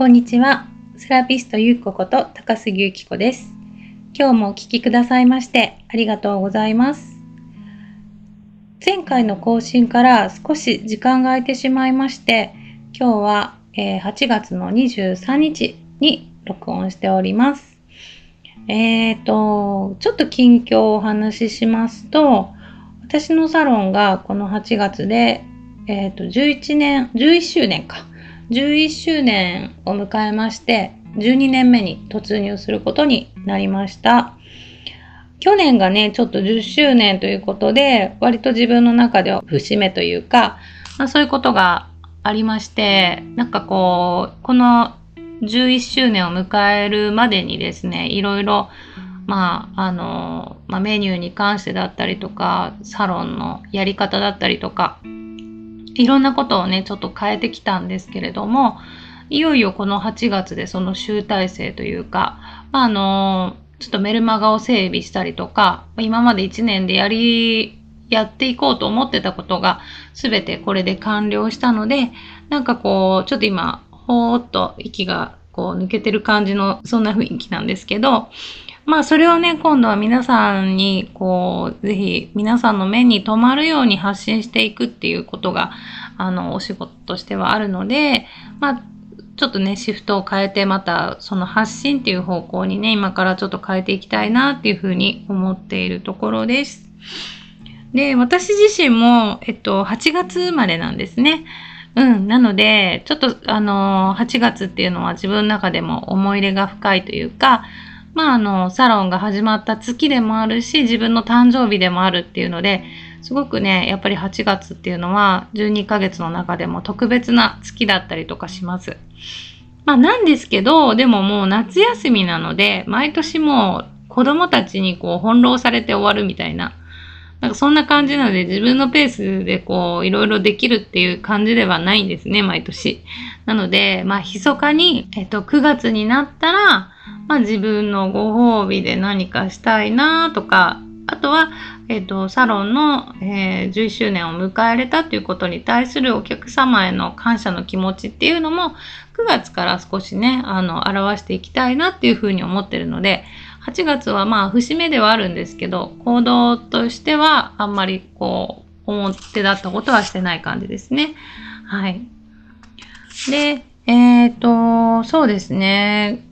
こんにちは。セラピストゆうここと高杉ゆき子です。今日もお聞きくださいましてありがとうございます。前回の更新から少し時間が空いてしまいまして、今日は、え8月の23日に録音しております。えーと、ちょっと近況をお話ししますと、私のサロンがこの8月で、えーと、11年、11周年か。11周年を迎えまして、12年目に突入することになりました。去年がね、ちょっと10周年ということで、割と自分の中では節目というか、まあ、そういうことがありまして、なんかこう、この11周年を迎えるまでにですね、いろいろ、まあ、あの、まあ、メニューに関してだったりとか、サロンのやり方だったりとか、いろんなことをね、ちょっと変えてきたんですけれども、いよいよこの8月でその集大成というか、まあ、あの、ちょっとメルマガを整備したりとか、今まで1年でやり、やっていこうと思ってたことが全てこれで完了したので、なんかこう、ちょっと今、ほーっと息がこう抜けてる感じの、そんな雰囲気なんですけど、まあそれをね、今度は皆さんに、こう、ぜひ皆さんの目に留まるように発信していくっていうことが、あの、お仕事としてはあるので、まあ、ちょっとね、シフトを変えて、またその発信っていう方向にね、今からちょっと変えていきたいなっていうふうに思っているところです。で、私自身も、えっと、8月生まれなんですね。うん。なので、ちょっと、あの、8月っていうのは自分の中でも思い入れが深いというか、まあ、あの、サロンが始まった月でもあるし、自分の誕生日でもあるっていうので、すごくね、やっぱり8月っていうのは、12ヶ月の中でも特別な月だったりとかします。まあ、なんですけど、でももう夏休みなので、毎年もう子供たちにこう翻弄されて終わるみたいな、なんかそんな感じなので、自分のペースでこう、いろいろできるっていう感じではないんですね、毎年。なので、まあ、密かに、えっと、9月になったら、まあ、自分のご褒美で何かしたいなとか、あとは、えっと、サロンの、えー11周年を迎えれたということに対するお客様への感謝の気持ちっていうのも、9月から少しね、あの、表していきたいなっていうふうに思ってるので、8月はまあ節目ではあるんですけど、行動としてはあんまりこう、表だったことはしてない感じですね。はい。で、えっ、と、そうですね。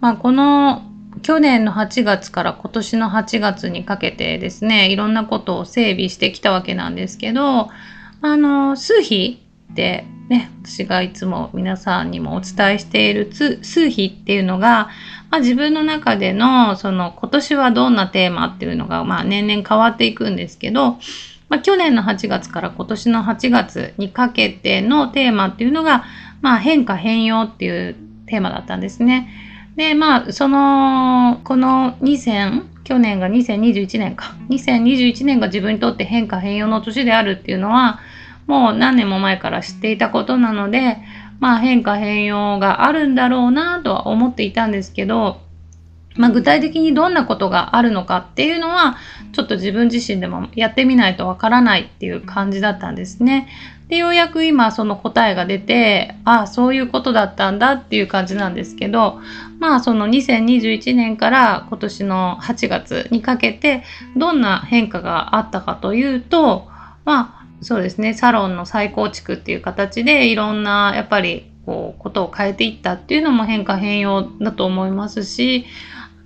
まあこの去年の8月から今年の8月にかけてですね、いろんなことを整備してきたわけなんですけど、あの、数比ってね、私がいつも皆さんにもお伝えしているつ数比っていうのが、まあ、自分の中でのその今年はどんなテーマっていうのがまあ年々変わっていくんですけど、まあ、去年の8月から今年の8月にかけてのテーマっていうのが、まあ、変化変容っていうテーマだったんですね。で、まあ、その、この2000、去年が2021年か。2021年が自分にとって変化変容の年であるっていうのは、もう何年も前から知っていたことなので、まあ変化変容があるんだろうなとは思っていたんですけど、まあ具体的にどんなことがあるのかっていうのは、ちょっと自分自身でもやってみないとわからないっていう感じだったんですね。で、ようやく今その答えが出て、ああ、そういうことだったんだっていう感じなんですけど、まあその2021年から今年の8月にかけて、どんな変化があったかというと、まあそうですね、サロンの再構築っていう形でいろんなやっぱりこうことを変えていったっていうのも変化変容だと思いますし、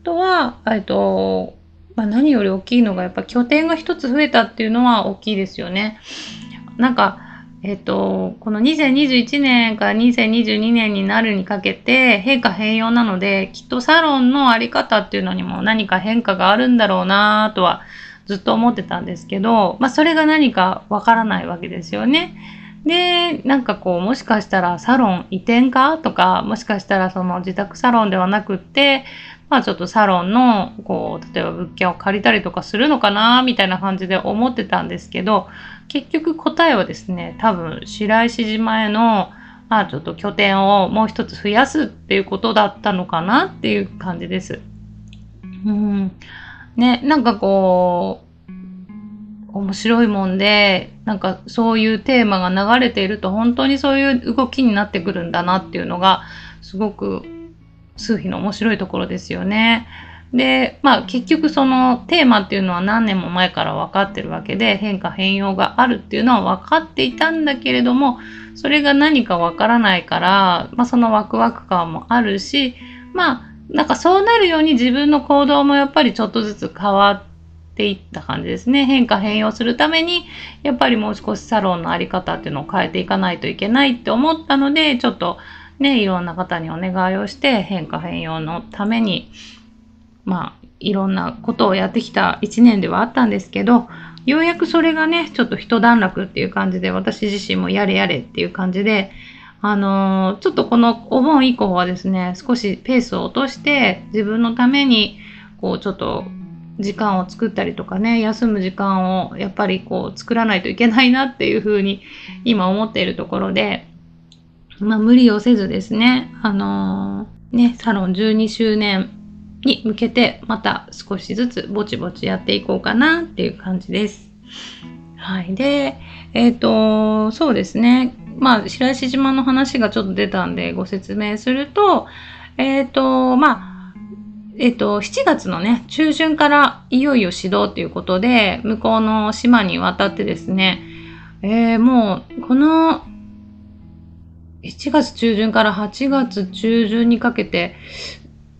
あとは、えっと、まあ、何より大きいのがやっぱ拠点が一つ増えたっていうのは大きいですよね。なんか、えっと、この2021年から2022年になるにかけて変化変容なので、きっとサロンのあり方っていうのにも何か変化があるんだろうなとはずっと思ってたんですけど、まあそれが何かわからないわけですよね。で、なんかこう、もしかしたらサロン移転かとか、もしかしたらその自宅サロンではなくって、まあちょっとサロンの、こう、例えば物件を借りたりとかするのかな、みたいな感じで思ってたんですけど、結局答えはですね、多分白石島への、まあちょっと拠点をもう一つ増やすっていうことだったのかなっていう感じです。うん。ね、なんかこう、面白いもんで、なんかそういうテーマが流れていると本当にそういう動きになってくるんだなっていうのがすごく数比の面白いところですよね。で、まあ結局そのテーマっていうのは何年も前から分かってるわけで変化変容があるっていうのは分かっていたんだけれどもそれが何か分からないから、まあ、そのワクワク感もあるしまあなんかそうなるように自分の行動もやっぱりちょっとずつ変わっていった感じですね。変化変容するためにやっぱりもう少しサロンのあり方っていうのを変えていかないといけないって思ったのでちょっとねいろんな方にお願いをして変化変容のためにまあ、いろんなことをやってきた1年ではあったんですけど、ようやくそれがね、ちょっと一段落っていう感じで、私自身もやれやれっていう感じで、あのー、ちょっとこのお盆以降はですね、少しペースを落として、自分のために、こう、ちょっと時間を作ったりとかね、休む時間をやっぱりこう作らないといけないなっていうふうに今思っているところで、まあ無理をせずですね、あのー、ね、サロン12周年に向けてまた少しずつぼちぼちやっていこうかなっていう感じです。はい。で、えっ、ー、と、そうですね。まあ、白石島の話がちょっと出たんでご説明すると、えっ、ー、と、まあ、えっ、ー、と、7月のね、中旬からいよいよ始動ということで、向こうの島に渡ってですね、えー、もう、この7月中旬から8月中旬にかけて、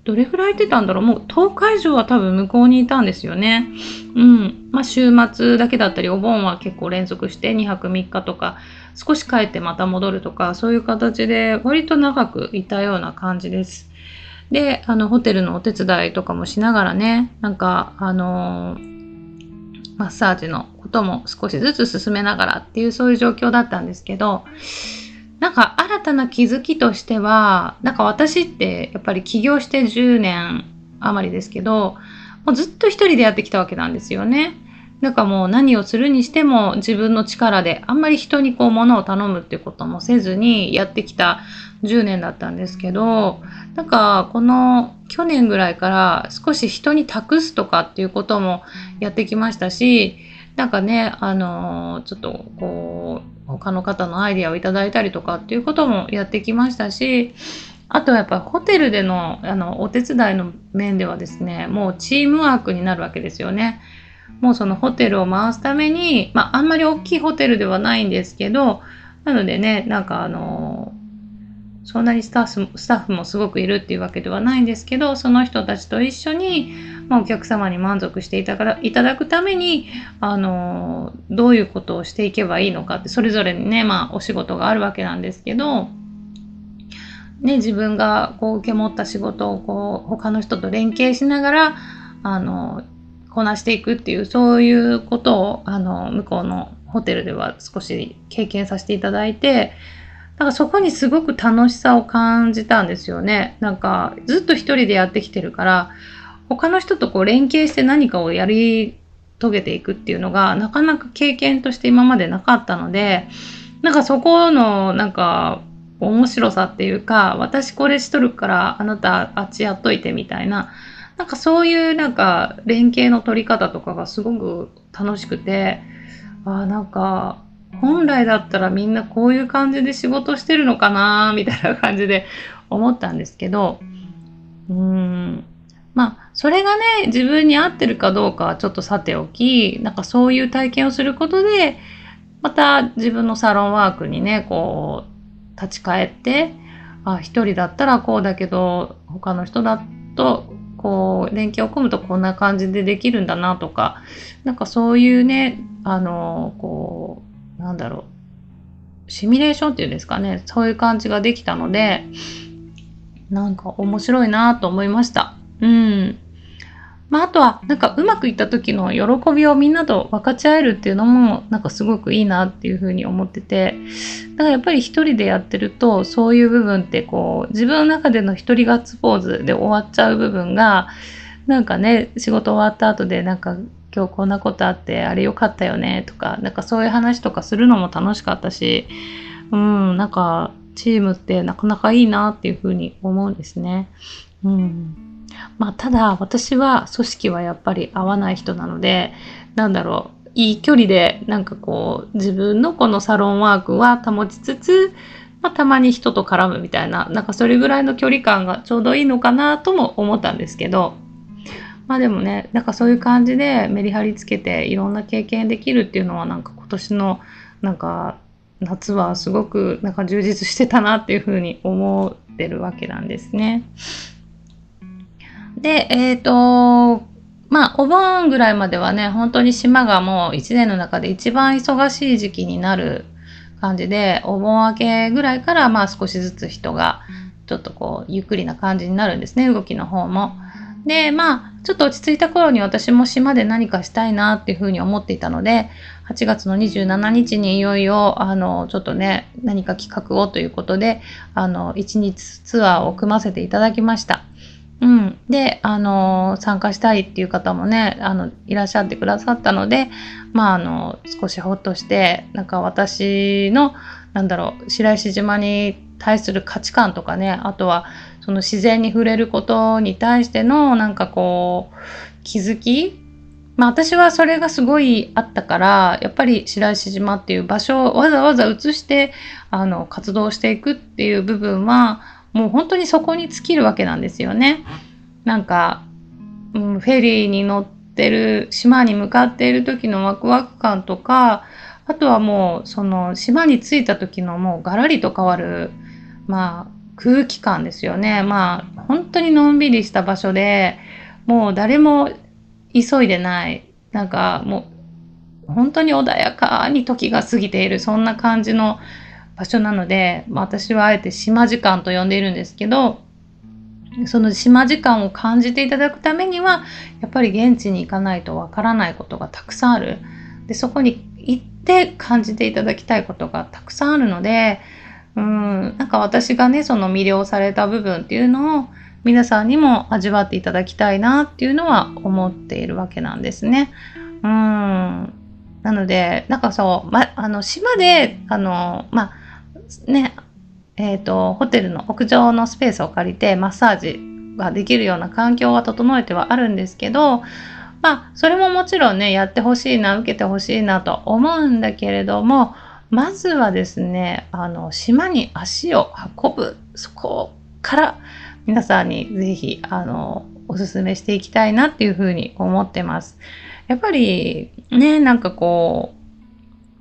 どれぐらい行ってたんだろうもう10日以上は多分向こうにいたんですよね。うん。まあ週末だけだったり、お盆は結構連続して2泊3日とか、少し帰ってまた戻るとか、そういう形で割と長くいたような感じです。で、あの、ホテルのお手伝いとかもしながらね、なんか、あのマッサージのことも少しずつ進めながらっていうそういう状況だったんですけど、なんか新たな気づきとしては、なんか私ってやっぱり起業して10年余りですけど、もうずっと一人でやってきたわけなんですよね。なんかもう何をするにしても自分の力であんまり人にこう物を頼むっていうこともせずにやってきた10年だったんですけど、なんかこの去年ぐらいから少し人に託すとかっていうこともやってきましたし、なんかね、あの、ちょっとこう、他の方のアイディアをいただいたりとかっていうこともやってきましたし、あとはやっぱホテルでのあのお手伝いの面ではですね、もうチームワークになるわけですよね。もうそのホテルを回すために、まああんまり大きいホテルではないんですけど、なのでね、なんかあのそんなにスタッフスタッフもすごくいるっていうわけではないんですけど、その人たちと一緒に、まあ、お客様に満足していたからいただくために、あの、どういうことをしていけばいいのかって、それぞれにね、まあ、お仕事があるわけなんですけど、ね、自分がこう受け持った仕事をこう他の人と連携しながらあのこなしていくっていうそういうことをあの向こうのホテルでは少し経験させていただいてだからそこにすごく楽しさを感じたんですよね。なんかずっと一人でやってきてるから、他の人とこう連携して何かをやり遂げていくっていうのがなかなか経験として今までなかったので、なんかそこのなんか面白さっていうか、私これしとるからあなたあっちやっといてみたいな、なんかそういうなんか連携の取り方とかがすごく楽しくて、あなんか本来だったらみんなこういう感じで仕事してるのかなみたいな感じで思ったんですけど、うーん。まあ、それがね、自分に合ってるかどうかはちょっとさておき、なんかそういう体験をすることで、また自分のサロンワークにね、こう、立ち返って、あ、一人だったらこうだけど、他の人だと、こう、連携を組むとこんな感じでできるんだなとか、なんかそういうね、あの、こう、なんだろう、シミュレーションっていうんですかね、そういう感じができたので、なんか面白いなと思いました。うん。まあ、あとは、なんかうまくいった時の喜びをみんなと分かち合えるっていうのも、なんかすごくいいなっていうふうに思ってて、だからやっぱり一人でやってると、そういう部分ってこう、自分の中での一人ガッツポーズで終わっちゃう部分が、なんかね、仕事終わった後でなんか今日こんなことあってあれ良かったよねとかなんかそういう話とかするのも楽しかったしうんなんかチームってなかなかいいなっていうふうに思うんですね。うんまあ、ただ私は組織はやっぱり合わない人なのでなんだろういい距離でなんかこう自分のこのサロンワークは保ちつつまあ、たまに人と絡むみたいな、なんかそれぐらいの距離感がちょうどいいのかなとも思ったんですけど、まあでもね、なんかそういう感じでメリハリつけていろんな経験できるっていうのはなんか今年のなんか夏はすごくなんか充実してたなっていうふうに思ってるわけなんですね。で、えっ、ー、と、まあ、お盆ぐらいまではね、本当に島がもう一年の中で一番忙しい時期になる感じで、お盆明けぐらいからまあ少しずつ人がちょっとこうゆっくりな感じになるんですね、動きの方も。で、まあ、ちょっと落ち着いた頃に私も島で何かしたいなっていうふうに思っていたので、8月の27日にいよいよ、あの、ちょっとね、何か企画をということで、あの、1日ツアーを組ませていただきました。うん。で、あの、参加したいっていう方もね、あの、いらっしゃってくださったので、まあ、あの、少しほっとして、なんか私の、なんだろう、白石島に対する価値観とかね、あとは、その自然に触れることに対しての、なんかこう、気づきまあ私はそれがすごいあったから、やっぱり白石島っていう場所をわざわざ移して、あの、活動していくっていう部分は、もう本当にそこに尽きるわけなんですよね。なんか、うん、フェリーに乗ってる、島に向かっている時のワクワク感とか、あとはもう、その、島に着いた時のもうガラリと変わる、まあ、空気感ですよね。まあ、本当にのんびりした場所で、もう誰も急いでない。なんかもう、本当に穏やかに時が過ぎている、そんな感じの場所なので、まあ、私はあえて島時間と呼んでいるんですけど、その島時間を感じていただくためには、やっぱり現地に行かないとわからないことがたくさんある。で、そこに行って感じていただきたいことがたくさんあるので、うん、なんか私がね、その魅了された部分っていうのを皆さんにも味わっていただきたいなっていうのは思っているわけなんですね。うん。なので、なんかそう、ま、あの、島で、あの、まあ、ね、えっ、ー、と、ホテルの屋上のスペースを借りてマッサージができるような環境は整えてはあるんですけど、まあ、それももちろんね、やってほしいな、受けてほしいなと思うんだけれども、まずはですね、あの、島に足を運ぶ、そこから皆さんにぜひ、あの、おすすめしていきたいなっていうふうに思ってます。やっぱりね、なんかこう、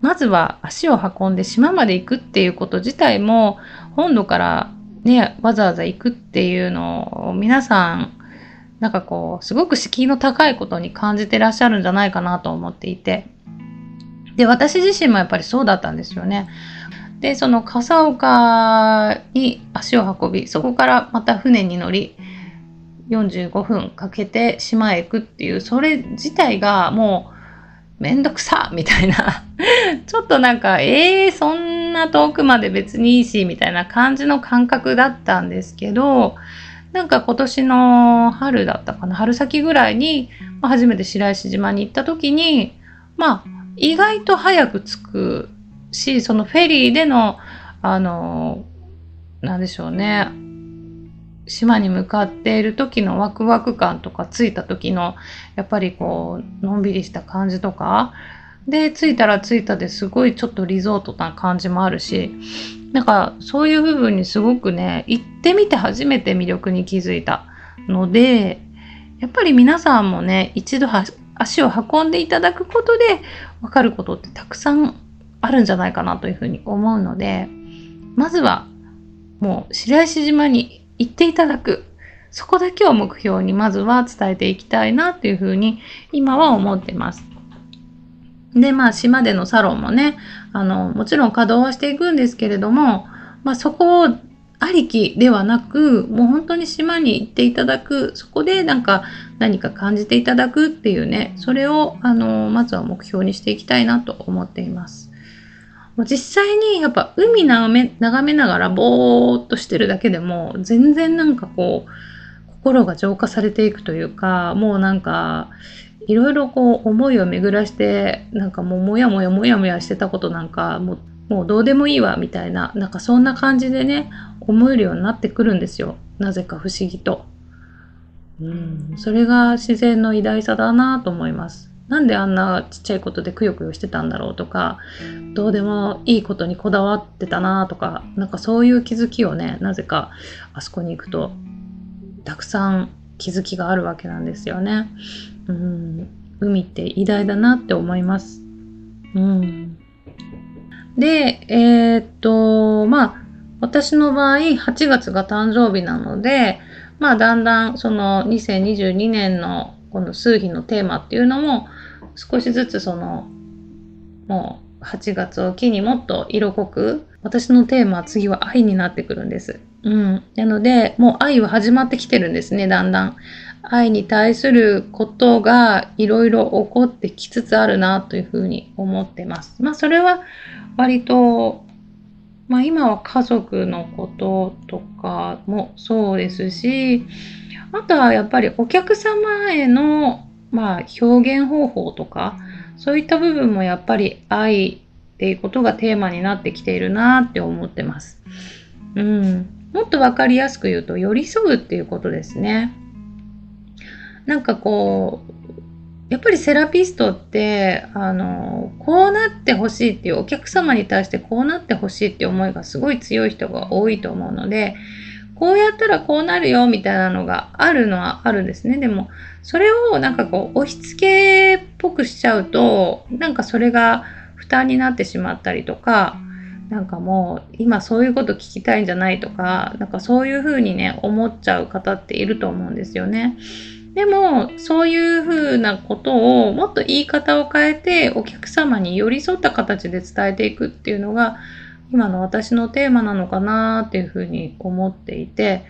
まずは足を運んで島まで行くっていうこと自体も本土からね、わざわざ行くっていうのを皆さんなんかこう、すごく敷居の高いことに感じてらっしゃるんじゃないかなと思っていて。で、私自身もやっぱりそうだったんですよね。で、その笠岡に足を運び、そこからまた船に乗り、45分かけて島へ行くっていう、それ自体がもう、めんどくさみたいな。ちょっとなんか、えー、そんな遠くまで別にいいし、みたいな感じの感覚だったんですけど、なんか今年の春だったかな、春先ぐらいに、まあ、初めて白石島に行った時に、まあ、意外と早く着くし、そのフェリーでの、あの、なんでしょうね、島に向かっている時のワクワク感とか着いた時のやっぱりこうのんびりした感じとかで着いたら着いたですごいちょっとリゾートな感じもあるしなんかそういう部分にすごくね行ってみて初めて魅力に気づいたのでやっぱり皆さんもね一度足を運んでいただくことで分かることってたくさんあるんじゃないかなというふうに思うのでまずはもう白石島に言っていただく。そこだけを目標にまずは伝えていきたいなっていうふうに今は思ってます。で、まあ島でのサロンもね、あの、もちろん稼働はしていくんですけれども、まあそこをありきではなく、もう本当に島に行っていただく、そこでなんか何か感じていただくっていうね、それをあの、まずは目標にしていきたいなと思っています。実際にやっぱ海眺め眺めながらぼーっとしてるだけでも全然なんかこう心が浄化されていくというかもうなんかいろいろこう思いを巡らしてなんかもうもやもやもやもやしてたことなんかもうもうどうでもいいわみたいななんかそんな感じでね思えるようになってくるんですよなぜか不思議と。うん、それが自然の偉大さだなと思います。なんであんなちっちゃいことでくよくよしてたんだろうとか、どうでもいいことにこだわってたなとか、なんかそういう気づきをね、なぜかあそこに行くと、たくさん気づきがあるわけなんですよね。うん、海って偉大だなって思います。うん。で、えー、っと、まあ、私の場合、8月が誕生日なので、まあ、だんだんその2022年のこの数日のテーマっていうのも少しずつそのもう8月を機にもっと色濃く私のテーマは次は愛になってくるんです。うん。なのでもう愛は始まってきてるんですね、だんだん。愛に対することがいろいろ起こってきつつあるなというふうに思ってます。まあそれは割とまあ今は家族のこととかもそうですし、あとはやっぱりお客様への、まあ、表現方法とか、そういった部分もやっぱり愛っていうことがテーマになってきているなって思ってます。うん。もっとわかりやすく言うと、寄り添うっていうことですね。なんかこう、やっぱりセラピストって、あの、こうなってほしいっていう、お客様に対してこうなってほしいっていう思いがすごい強い人が多いと思うので、こうやったらこうなるよみたいなのがあるのはあるんですね。でも、それをなんかこう、押し付けっぽくしちゃうと、なんかそれが負担になってしまったりとか、なんかもう今そういうこと聞きたいんじゃないとか、なんかそういうふうにね、思っちゃう方っていると思うんですよね。でも、そういうふうなことをもっと言い方を変えてお客様に寄り添った形で伝えていくっていうのが今の私のテーマなのかなっていうふうに思っていて、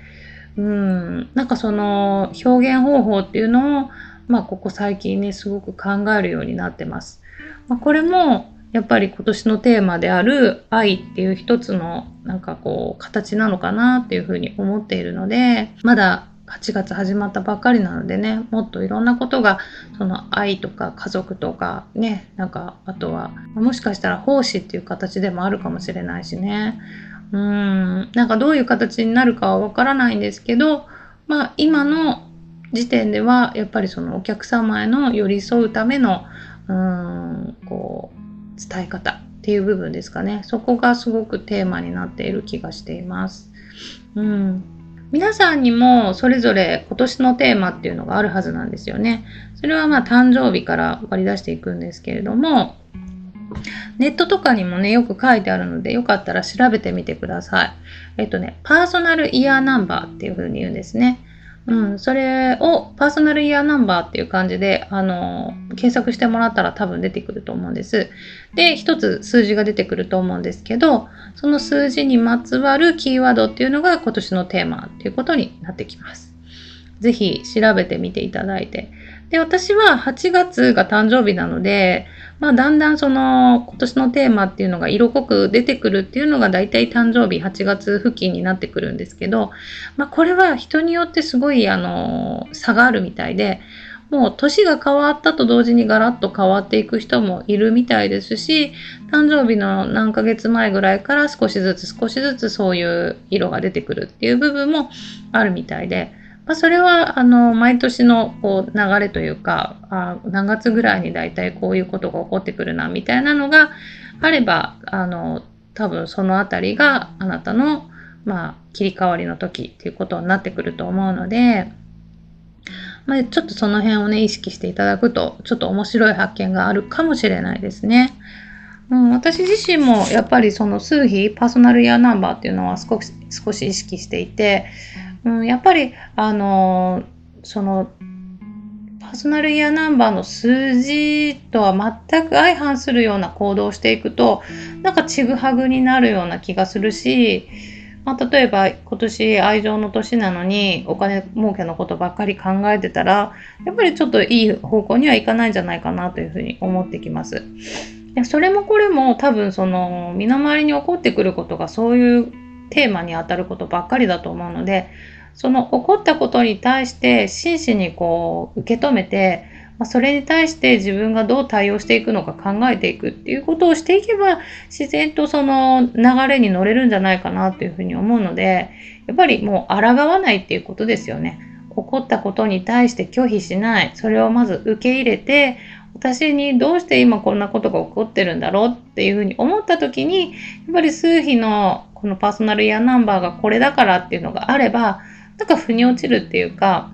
うん、なんかその表現方法っていうのを、まあここ最近ね、すごく考えるようになってます。まあ、これもやっぱり今年のテーマである愛っていう一つのなんかこう形なのかなっていうふうに思っているので、まだ8月始まったばっかりなのでね、もっといろんなことが、その愛とか家族とかね、なんか、あとは、もしかしたら奉仕っていう形でもあるかもしれないしね。うん、なんかどういう形になるかはわからないんですけど、まあ今の時点では、やっぱりそのお客様への寄り添うための、うん、こう、伝え方っていう部分ですかね。そこがすごくテーマになっている気がしています。うん。皆さんにもそれぞれ今年のテーマっていうのがあるはずなんですよね。それはまあ誕生日から割り出していくんですけれども、ネットとかにもね、よく書いてあるので、よかったら調べてみてください。えっとね、パーソナルイヤーナンバーっていうふうに言うんですね。うん、それをパーソナルイヤーナンバーっていう感じで、あの、検索してもらったら多分出てくると思うんです。で、一つ数字が出てくると思うんですけど、その数字にまつわるキーワードっていうのが今年のテーマっていうことになってきます。ぜひ調べてみていただいて。で、私は8月が誕生日なので、まあ、だんだんその今年のテーマっていうのが色濃く出てくるっていうのが大体誕生日8月付近になってくるんですけど、まあ、これは人によってすごいあの差があるみたいで、もう年が変わったと同時にガラッと変わっていく人もいるみたいですし、誕生日の何ヶ月前ぐらいから少しずつ少しずつそういう色が出てくるっていう部分もあるみたいで、まあ、それはあの毎年のこう流れというかあ何月ぐらいに大体こういうことが起こってくるなみたいなのがあればあの多分そのあたりがあなたの、まあ、切り替わりの時っていうことになってくると思うので、まあ、ちょっとその辺をね意識していただくとちょっと面白い発見があるかもしれないですね。うん、私自身もやっぱりその数比パーソナルイヤーナンバーっていうのは少し少し意識していて、うん、やっぱり、あのその、パーソナルイヤーナンバーの数字とは全く相反するような行動をしていくと、なんかちぐはぐになるような気がするし、まあ、例えば今年愛情の年なのにお金儲けのことばっかり考えてたら、やっぱりちょっといい方向にはいかないんじゃないかなというふうに思ってきます。いやそれもこれも多分その身の回りに起こってくることがそういうテーマに当たることばっかりだと思うので、その起こったことに対して真摯にこう受け止めて、ま、それに対して自分がどう対応していくのか考えていくっていうことをしていけば自然とその流れに乗れるんじゃないかなというふうに思うのでやっぱりもう抗わないっていうことですよね。起こったことに対して拒否しない。それをまず受け入れて、私にどうして今こんなことが起こってるんだろう？っていうふうに思った時に、やっぱり数比のこのパーソナルイヤーナンバーがこれだからっていうのがあれば、なんか腑に落ちるっていうか、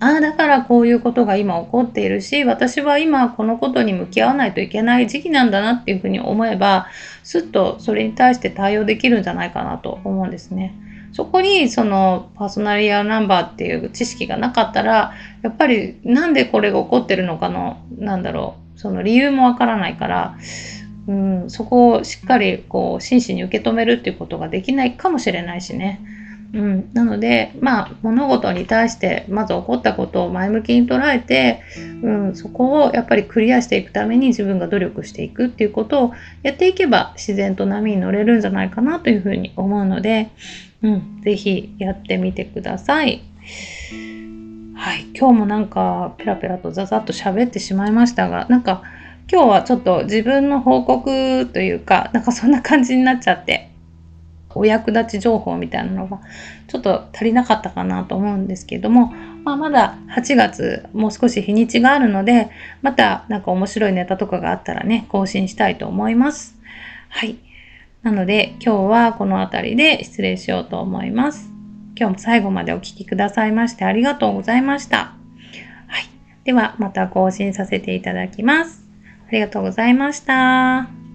ああ、だからこういうことが今起こっているし、私は今このことに向き合わないといけない時期なんだなっていうふうに思えば、すっとそれに対して対応できるんじゃないかなと思うんですね。そこにそのパーソナリアナンバーっていう知識がなかったら、やっぱりなんでこれが起こってるのかの、なんだろう、その理由もわからないから、うん、そこをしっかりこう真摯に受け止めるっていうことができないかもしれないしね。うん、なので、まあ、物事に対してまず起こったことを前向きに捉えて、うん、そこをやっぱりクリアしていくために自分が努力していくっていうことをやっていけば自然と波に乗れるんじゃないかなというふうに思うので、うん、ぜひやってみてください。はい、今日もなんかペラペラとザザッと喋ってしまいましたが、なんか今日はちょっと自分の報告というか、なんかそんな感じになっちゃって、お役立ち情報みたいなのがちょっと足りなかったかなと思うんですけども、まあ、まだ8月もう少し日にちがあるのでまたなんか面白いネタとかがあったらね更新したいと思います。はい。なので今日はこの辺りで失礼しようと思います。今日も最後までお聴きくださいましてありがとうございました。はい。ではまた更新させていただきます。ありがとうございました。